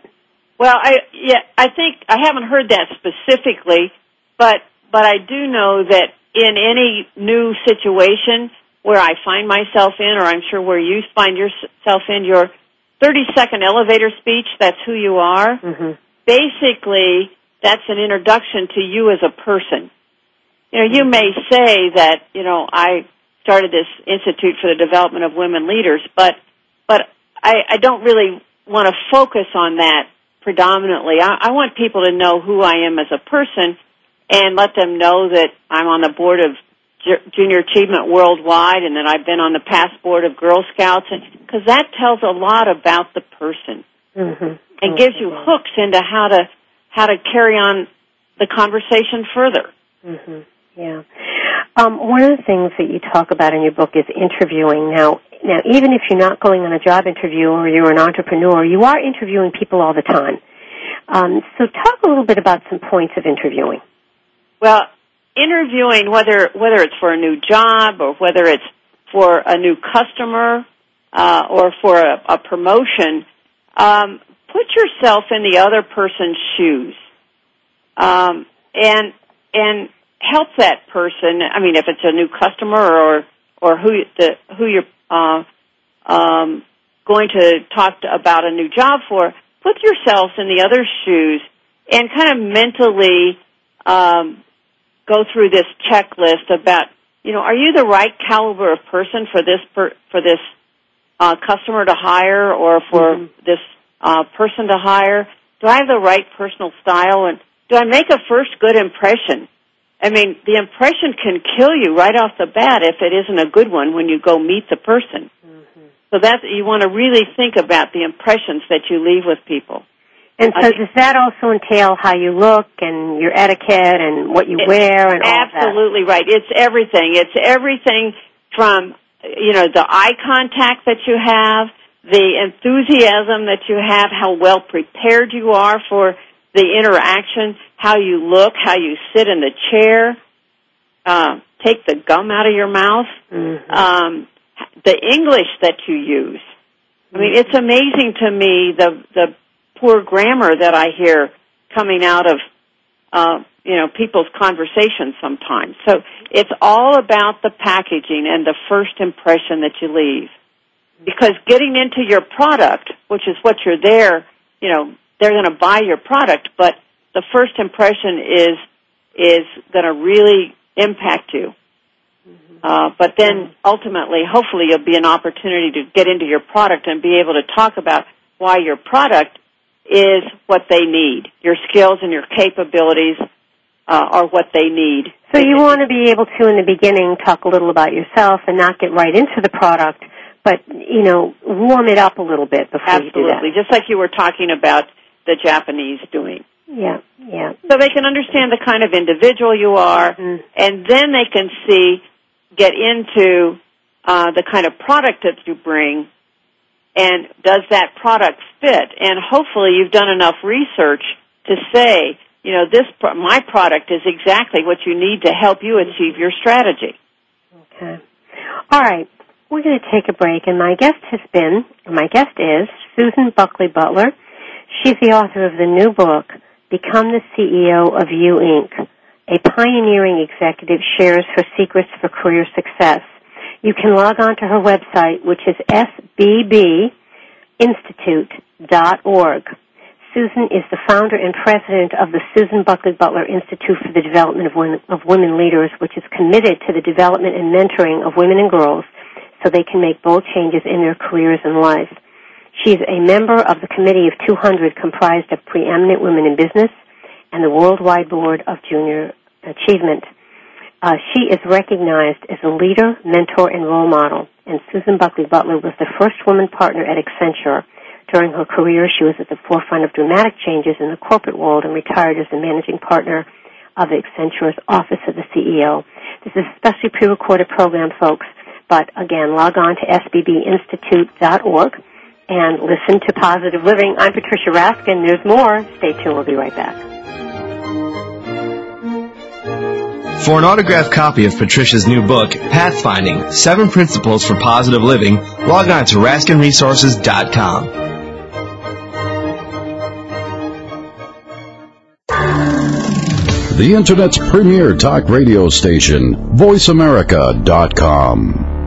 [SPEAKER 3] Well, I yeah, I think I haven't heard that specifically, but but I do know that in any new situation where I find myself in, or I'm sure where you find yourself in, your 30 second elevator speech, that's who you are.
[SPEAKER 2] Mm-hmm.
[SPEAKER 3] Basically, that's an introduction to you as a person. You know, you may say that, you know, I started this Institute for the Development of Women Leaders, but, but I, I don't really want to focus on that predominantly. I, I want people to know who I am as a person and let them know that I'm on the board of Junior Achievement Worldwide and that I've been on the past board of Girl Scouts because that tells a lot about the person
[SPEAKER 2] mm-hmm.
[SPEAKER 3] and gives you hooks into how to how to carry on the conversation further.
[SPEAKER 2] Mm-hmm. Yeah. Um, one of the things that you talk about in your book is interviewing. Now, now, even if you're not going on a job interview or you're an entrepreneur, you are interviewing people all the time. Um, so, talk a little bit about some points of interviewing.
[SPEAKER 3] Well, interviewing whether whether it's for a new job or whether it's for a new customer uh, or for a, a promotion, um, put yourself in the other person's shoes, um, and and help that person. I mean, if it's a new customer or or who the who you're uh, um, going to talk to, about a new job for, put yourself in the other shoes and kind of mentally um, go through this checklist about you know are you the right caliber of person for this per, for this uh, customer to hire or for mm-hmm. this uh, person to hire? Do I have the right personal style and do I make a first good impression? I mean, the impression can kill you right off the bat if it isn't a good one when you go meet the person.
[SPEAKER 2] Mm-hmm.
[SPEAKER 3] So that you want to really think about the impressions that you leave with people.
[SPEAKER 2] And so, does that also entail how you look and your etiquette and what you wear and all
[SPEAKER 3] Absolutely right. It's everything. It's everything from you know the eye contact that you have, the enthusiasm that you have, how well prepared you are for the interaction, how you look, how you sit in the chair, uh, take the gum out of your mouth,
[SPEAKER 2] mm-hmm.
[SPEAKER 3] um, the English that you use. I mean, it's amazing to me the the poor grammar that I hear coming out of uh, you know people's conversations sometimes. So it's all about the packaging and the first impression that you leave. Because getting into your product, which is what you're there, you know, they're going to buy your product, but the first impression is is going to really impact you.
[SPEAKER 2] Mm-hmm.
[SPEAKER 3] Uh, but then ultimately, hopefully, you'll be an opportunity to get into your product and be able to talk about why your product is what they need. Your skills and your capabilities uh, are what they need.
[SPEAKER 2] So you want to be able to, in the beginning, talk a little about yourself and not get right into the product, but you know, warm it up a little bit before
[SPEAKER 3] Absolutely.
[SPEAKER 2] you do that.
[SPEAKER 3] Just like you were talking about the Japanese doing.
[SPEAKER 2] Yeah, yeah.
[SPEAKER 3] So they can understand the kind of individual you are,
[SPEAKER 2] mm-hmm.
[SPEAKER 3] and then they can see, get into uh, the kind of product that you bring, and does that product fit? And hopefully, you've done enough research to say, you know, this my product is exactly what you need to help you achieve your strategy.
[SPEAKER 2] Okay. All right. We're going to take a break, and my guest has been, my guest is Susan Bulkeley Butler. She's the author of the new book, Become the CEO of You Inc., a pioneering executive shares her secrets for career success. You can log on to her website, which is sbbinstitute.org. Susan is the founder and president of the Susan Bulkeley Butler Institute for the Development of Women, of Women Leaders, which is committed to the development and mentoring of women and girls so they can make bold changes in their careers and lives. She's a member of the Committee of 200 comprised of preeminent women in business and the Worldwide Board of Junior Achievement. Uh, she is recognized as a leader, mentor, and role model. And Susan Bulkeley Butler was the first woman partner at Accenture. During her career, she was at the forefront of dramatic changes in the corporate world and retired as the managing partner of Accenture's Office of the CEO. This is a specially pre-recorded program, folks. But again, log on to sbbinstitute.org and listen to Positive Living. I'm Patricia Raskin. There's more. Stay tuned. We'll be right back.
[SPEAKER 4] For an autographed copy of Patricia's new book, Pathfinding Seven Principles for Positive Living, log on to RaskinResources.com.
[SPEAKER 5] The Internet's premier talk radio station, VoiceAmerica.com.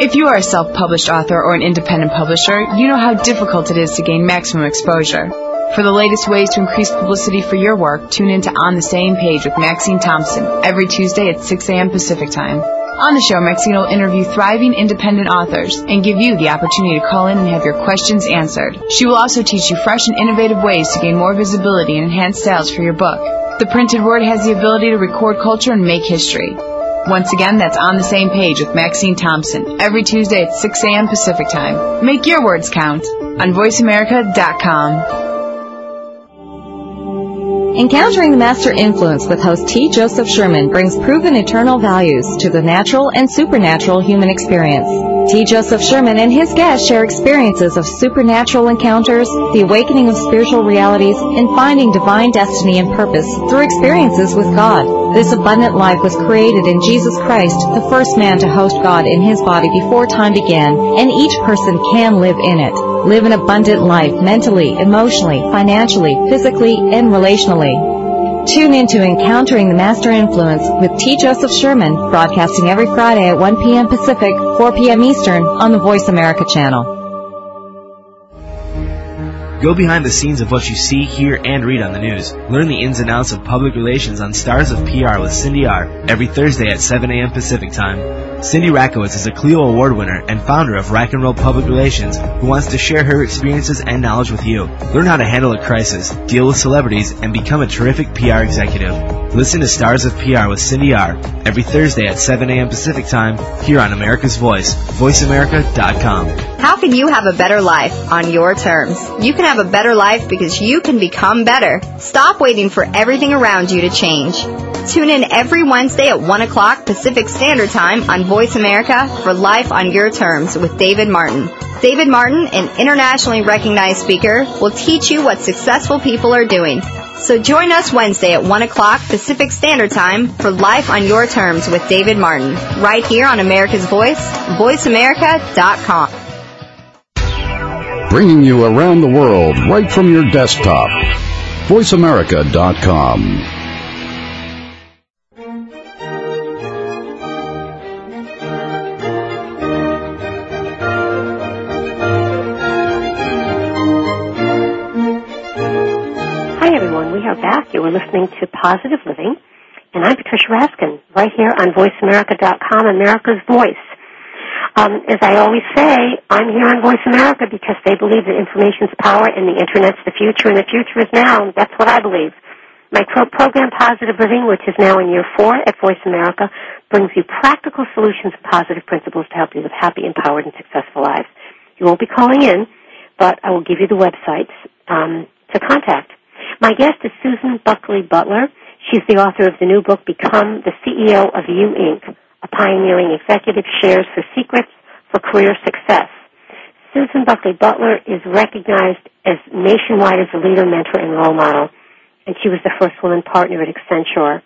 [SPEAKER 12] If you are a self published author or an independent publisher, you know how difficult it is to gain maximum exposure. For the latest ways to increase publicity for your work, tune in to On the Same Page with Maxine Thompson every Tuesday at 6 a.m. Pacific Time. On the show, Maxine will interview thriving independent authors and give you the opportunity to call in and have your questions answered. She will also teach you fresh and innovative ways to gain more visibility and enhance sales for your book. The printed word has the ability to record culture and make history. Once again, that's on the same page with Maxine Thompson every Tuesday at 6 a.m. Pacific Time. Make your words count on VoiceAmerica.com.
[SPEAKER 9] Encountering the Master Influence with host T. Joseph Sherman brings proven eternal values to the natural and supernatural human experience. T. Joseph Sherman and his guests share experiences of supernatural encounters, the awakening of spiritual realities, and finding divine destiny and purpose through experiences with God. This abundant life was created in Jesus Christ, the first man to host God in his body before time began, and each person can live in it. Live an abundant life mentally, emotionally, financially, physically, and relationally. Tune in to Encountering the Master Influence with T. Joseph Sherman, broadcasting every Friday at 1 p.m. Pacific, 4 p.m. Eastern on the Voice America channel.
[SPEAKER 10] Go behind the scenes of what you see, hear, and read on the news. Learn the ins and outs of public relations on Stars of PR with Cindy R. every Thursday at 7 a.m. Pacific Time. Cindy Rakowitz is a Clio Award winner and founder of Rack and Roll Public Relations who wants to share her experiences and knowledge with you. Learn how to handle a crisis, deal with celebrities, and become a terrific PR executive. Listen to Stars of PR with Cindy R. every Thursday at 7 a.m. Pacific Time here on America's Voice, voiceamerica.com.
[SPEAKER 13] How can you have a better life on your terms? You can have a better life because you can become better. Stop waiting for everything around you to change. Tune in every Wednesday at 1 o'clock Pacific Standard Time on Voice America for Life on Your Terms with David Martin. David Martin, an internationally recognized speaker, will teach you what successful people are doing. So join us Wednesday at 1 o'clock Pacific Standard Time for Life on Your Terms with David Martin, right here on America's Voice, voiceamerica.com.
[SPEAKER 5] Bringing you around the world right from your desktop. VoiceAmerica.com.
[SPEAKER 2] listening to Positive Living, and I'm Patricia Raskin, right here on VoiceAmerica.com, America's Voice. Um, as I always say, I'm here on Voice America because they believe that information's power and the Internet's the future, and the future is now. That's what I believe. My pro- program, Positive Living, which is now in year four at Voice America, brings you practical solutions and positive principles to help you live happy, empowered, and successful lives. You won't be calling in, but I will give you the websites um, to contact. My guest is Susan Bulkeley Butler. She's the author of the new book, Become the CEO of You Inc., a pioneering executive shares her secrets for career success. Susan Bulkeley Butler is recognized as nationwide as a leader, mentor, and role model, and she was the first woman partner at Accenture.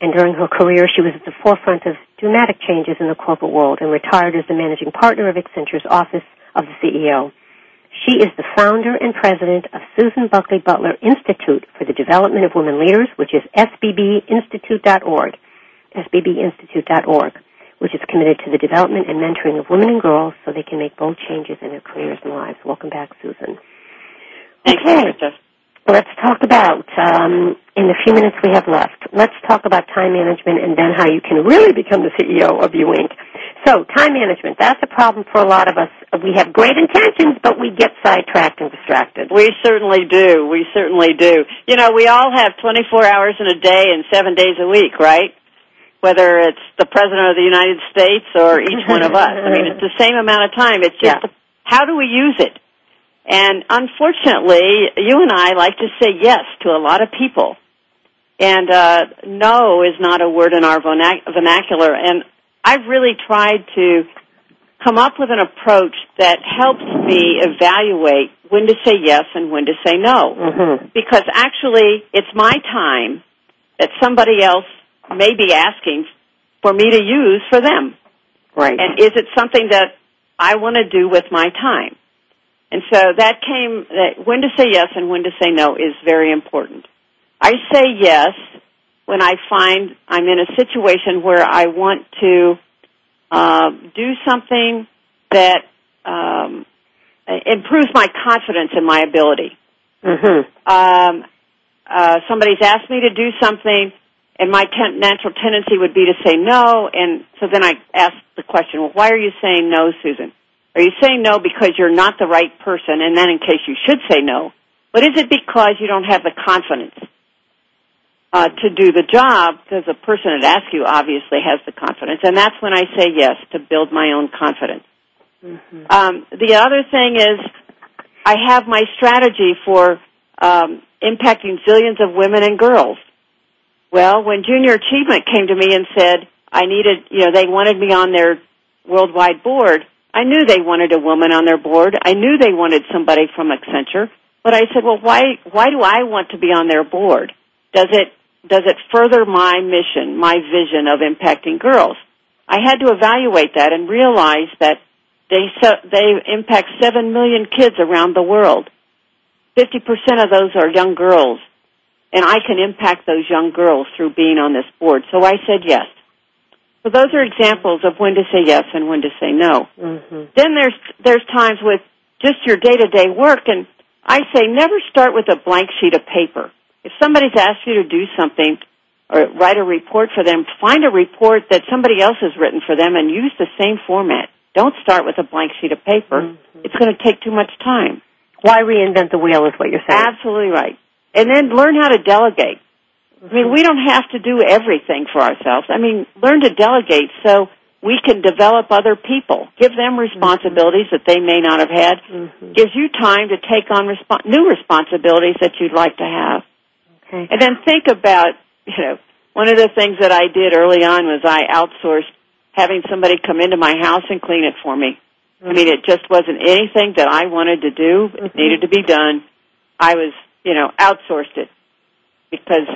[SPEAKER 2] And during her career, she was at the forefront of dramatic changes in the corporate world and retired as the managing partner of Accenture's Office of the CEO. She is the founder and president of Susan Bulkeley Butler Institute for the Development of Women Leaders, which is sbbinstitute.org, sbbinstitute.org, which is committed to the development and mentoring of women and girls so they can make bold changes in their careers and lives. Welcome back, Susan. Okay. Let's talk about, um, in the few minutes we have left, let's talk about time management and then how you can really become the CEO of You Inc. So, time management, that's a problem for a lot of us. We have great intentions, but we get sidetracked and distracted.
[SPEAKER 3] We certainly do. We certainly do. You know, we all have 24 hours in a day and seven days a week, right? Whether it's the President of the United States or each one of us. I mean, it's the same amount of time. It's just
[SPEAKER 2] Yeah.
[SPEAKER 3] how do we use it? And unfortunately, you and I like to say yes to a lot of people. And uh, no is not a word in our vernac- vernacular. And I've really tried to come up with an approach that helps me evaluate when to say yes and when to say no.
[SPEAKER 2] Mm-hmm.
[SPEAKER 3] Because actually, it's my time that somebody else may be asking for me to use for them.
[SPEAKER 2] Right.
[SPEAKER 3] And is it something that I want to do with my time? And so that came, that when to say yes and when to say no is very important. I say yes when I find I'm in a situation where I want to uh, do something that um, improves my confidence in my ability.
[SPEAKER 2] Mm-hmm.
[SPEAKER 3] Um, uh, somebody's asked me to do something, and my ten- natural tendency would be to say no, and so then I ask the question, well, why are you saying no, Susan? Are you saying no because you're not the right person, and then in case you should say no, but is it because you don't have the confidence to do the job? Because the person that asks you obviously has the confidence, and that's when I say yes to build my own confidence.
[SPEAKER 2] Mm-hmm.
[SPEAKER 3] Um, the other thing is, I have my strategy for um, impacting zillions of women and girls. Well, when Junior Achievement came to me and said I needed, you know, they wanted me on their worldwide board, I knew they wanted a woman on their board. I knew they wanted somebody from Accenture. But I said, well, why, why do I want to be on their board? Does it, does it further my mission, my vision of impacting girls? I had to evaluate that and realize that they, they impact 7 million kids around the world. 50% of those are young girls. And I can impact those young girls through being on this board. So I said yes. So those are examples of when to say yes and when to say no.
[SPEAKER 2] Mm-hmm.
[SPEAKER 3] Then there's there's times with just your day to day work, and I say never start with a blank sheet of paper. If somebody's asked you to do something or write a report for them, find a report that somebody else has written for them and use the same format. Don't start with a blank sheet of paper.
[SPEAKER 2] Mm-hmm.
[SPEAKER 3] It's going to take too much time.
[SPEAKER 2] Why reinvent the wheel is what you're saying.
[SPEAKER 3] Absolutely right. And then learn how to delegate. I mean, we don't have to do everything for ourselves. I mean, learn to delegate so we can develop other people. Give them responsibilities that they may not have had.
[SPEAKER 2] Mm-hmm.
[SPEAKER 3] Gives you time to take on resp- new responsibilities that you'd like to have.
[SPEAKER 2] Okay.
[SPEAKER 3] And then think about, you know, one of the things that I did early on was I outsourced having somebody come into my house and clean it for me. I mean, it just wasn't anything that I wanted to do. It needed to be done. I was, you know, outsourced it because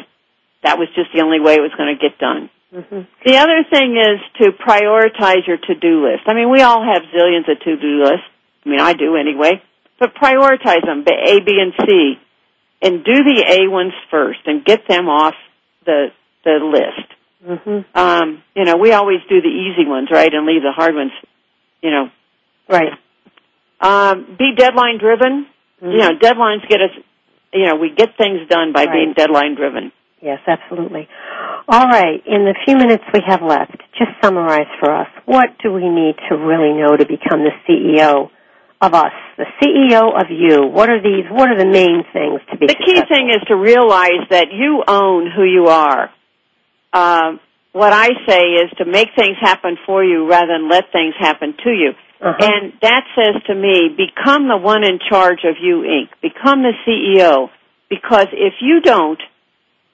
[SPEAKER 3] that was just the only way it was going to get done.
[SPEAKER 2] Mm-hmm.
[SPEAKER 3] The other thing is to prioritize your to-do list. I mean, we all have zillions of to-do lists. I mean, I do anyway. But prioritize them, A, B, and C, and do the A ones first and get them off the the list.
[SPEAKER 2] Mm-hmm.
[SPEAKER 3] Um, you know, we always do the easy ones, right, and leave the hard ones. You know,
[SPEAKER 2] Right.
[SPEAKER 3] um, be deadline driven. You know, deadlines get us. You know, we get things done by
[SPEAKER 2] Right.
[SPEAKER 3] being deadline driven.
[SPEAKER 2] Yes, absolutely. All right. In the few minutes we have left, just summarize for us. What do we need to really know to become the CEO of us, the CEO of you? What are these? What are the main things to be?
[SPEAKER 3] The key thing is to realize that you own who you are. Um, what I say is to make things happen for you rather than let things happen to you.
[SPEAKER 2] Uh-huh.
[SPEAKER 3] And that says to me, become the one in charge of you Inc. Become the CEO. Because if you don't,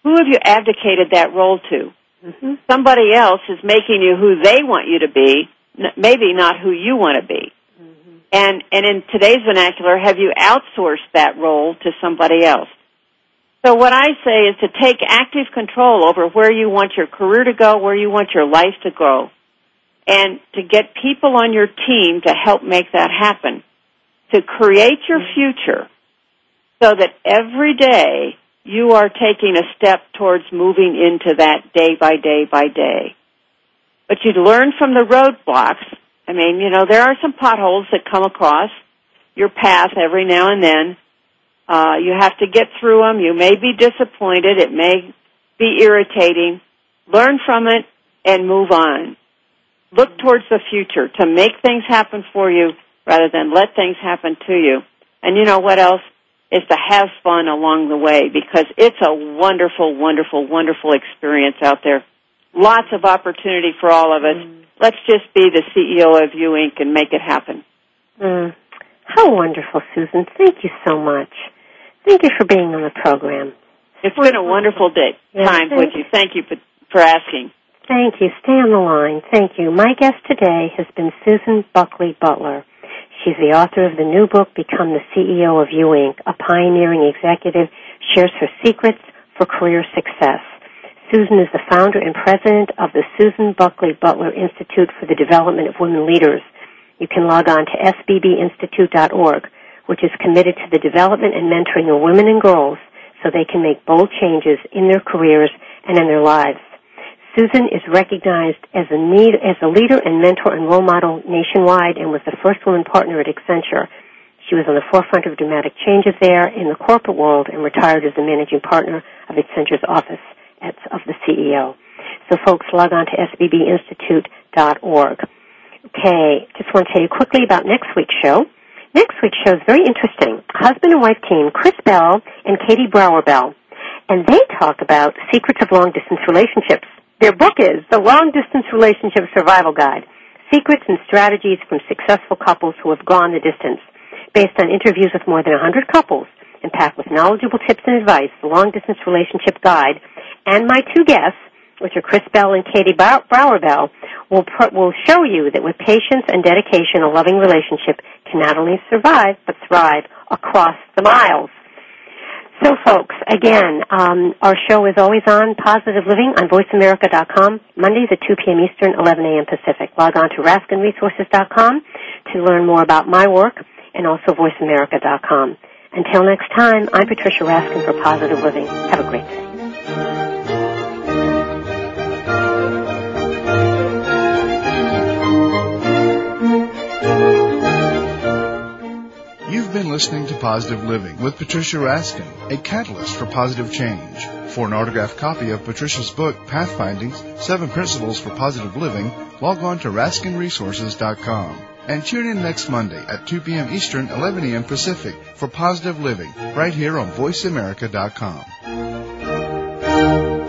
[SPEAKER 3] who have you abdicated that role to?
[SPEAKER 2] Mm-hmm.
[SPEAKER 3] Somebody else is making you who they want you to be, maybe not who you want to be. And, and in today's vernacular, have you outsourced that role to somebody else? So what I say is to take active control over where you want your career to go, where you want your life to go, and to get people on your team to help make that happen. To create your future so that every day you are taking a step towards moving into that day by day by day. But you learn from the roadblocks. I mean, you know, there are some potholes that come across your path every now and then. Uh, you have to get through them. You may be disappointed. It may be irritating. Learn from it and move on. Look towards the future to make things happen for you rather than let things happen to you. And you know what else? Is to have fun along the way because it's a wonderful, wonderful, wonderful experience out there. Lots of opportunity for all of us. Let's just be the CEO of You Inc. and make it happen.
[SPEAKER 2] Mm. How wonderful, Susan. Thank you so much. Thank you for being on the program.
[SPEAKER 3] It's been a wonderful day time with you. Thank you for, for asking.
[SPEAKER 2] Thank you. Stay on the line. Thank you. My guest today has been Susan Bulkeley Butler. She's the author of the new book, Become the CEO of You Inc., a pioneering executive, shares her secrets for career success. Susan is the founder and president of the Susan Bulkeley Butler Institute for the Development of Women Leaders. You can log on to sbbinstitute.org, which is committed to the development and mentoring of women and girls so they can make bold changes in their careers and in their lives. Susan is recognized as a, need, as a leader and mentor and role model nationwide and was the first woman partner at Accenture. She was on the forefront of dramatic changes there in the corporate world and retired as the managing partner of Accenture's office of the CEO. So folks, log on to sbbinstitute.org. Okay, just want to tell you quickly about next week's show. Next week's show is very interesting. Husband and wife team, Chris Bell and Katie Brauer Bell, and they talk about secrets of long distance relationships. Their book is The Long Distance Relationship Survival Guide, Secrets and Strategies from Successful Couples Who Have Gone the Distance. Based on interviews with more than 100 couples and packed with knowledgeable tips and advice, the Long Distance Relationship Guide, and my two guests, which are Chris Bell and Katie Brauer Bell, will, will show you that with patience and dedication, a loving relationship can not only survive, but thrive across the miles. So, folks, again, um, our show is always on Positive Living on VoiceAmerica.com, Mondays at 2 p.m. Eastern, 11 a.m. Pacific. Log on to RaskinResources.com to learn more about my work and also VoiceAmerica.com. Until next time, I'm Patricia Raskin for Positive Living. Have a great day.
[SPEAKER 1] You've been listening to Positive Living with Patricia Raskin, a catalyst for positive change. For an autographed copy of Patricia's book, Pathfindings, Seven Principles for Positive Living, log on to RaskinResources.com. And tune in next Monday at 2 p.m. Eastern, 11 a.m. Pacific for Positive Living, right here on VoiceAmerica.com.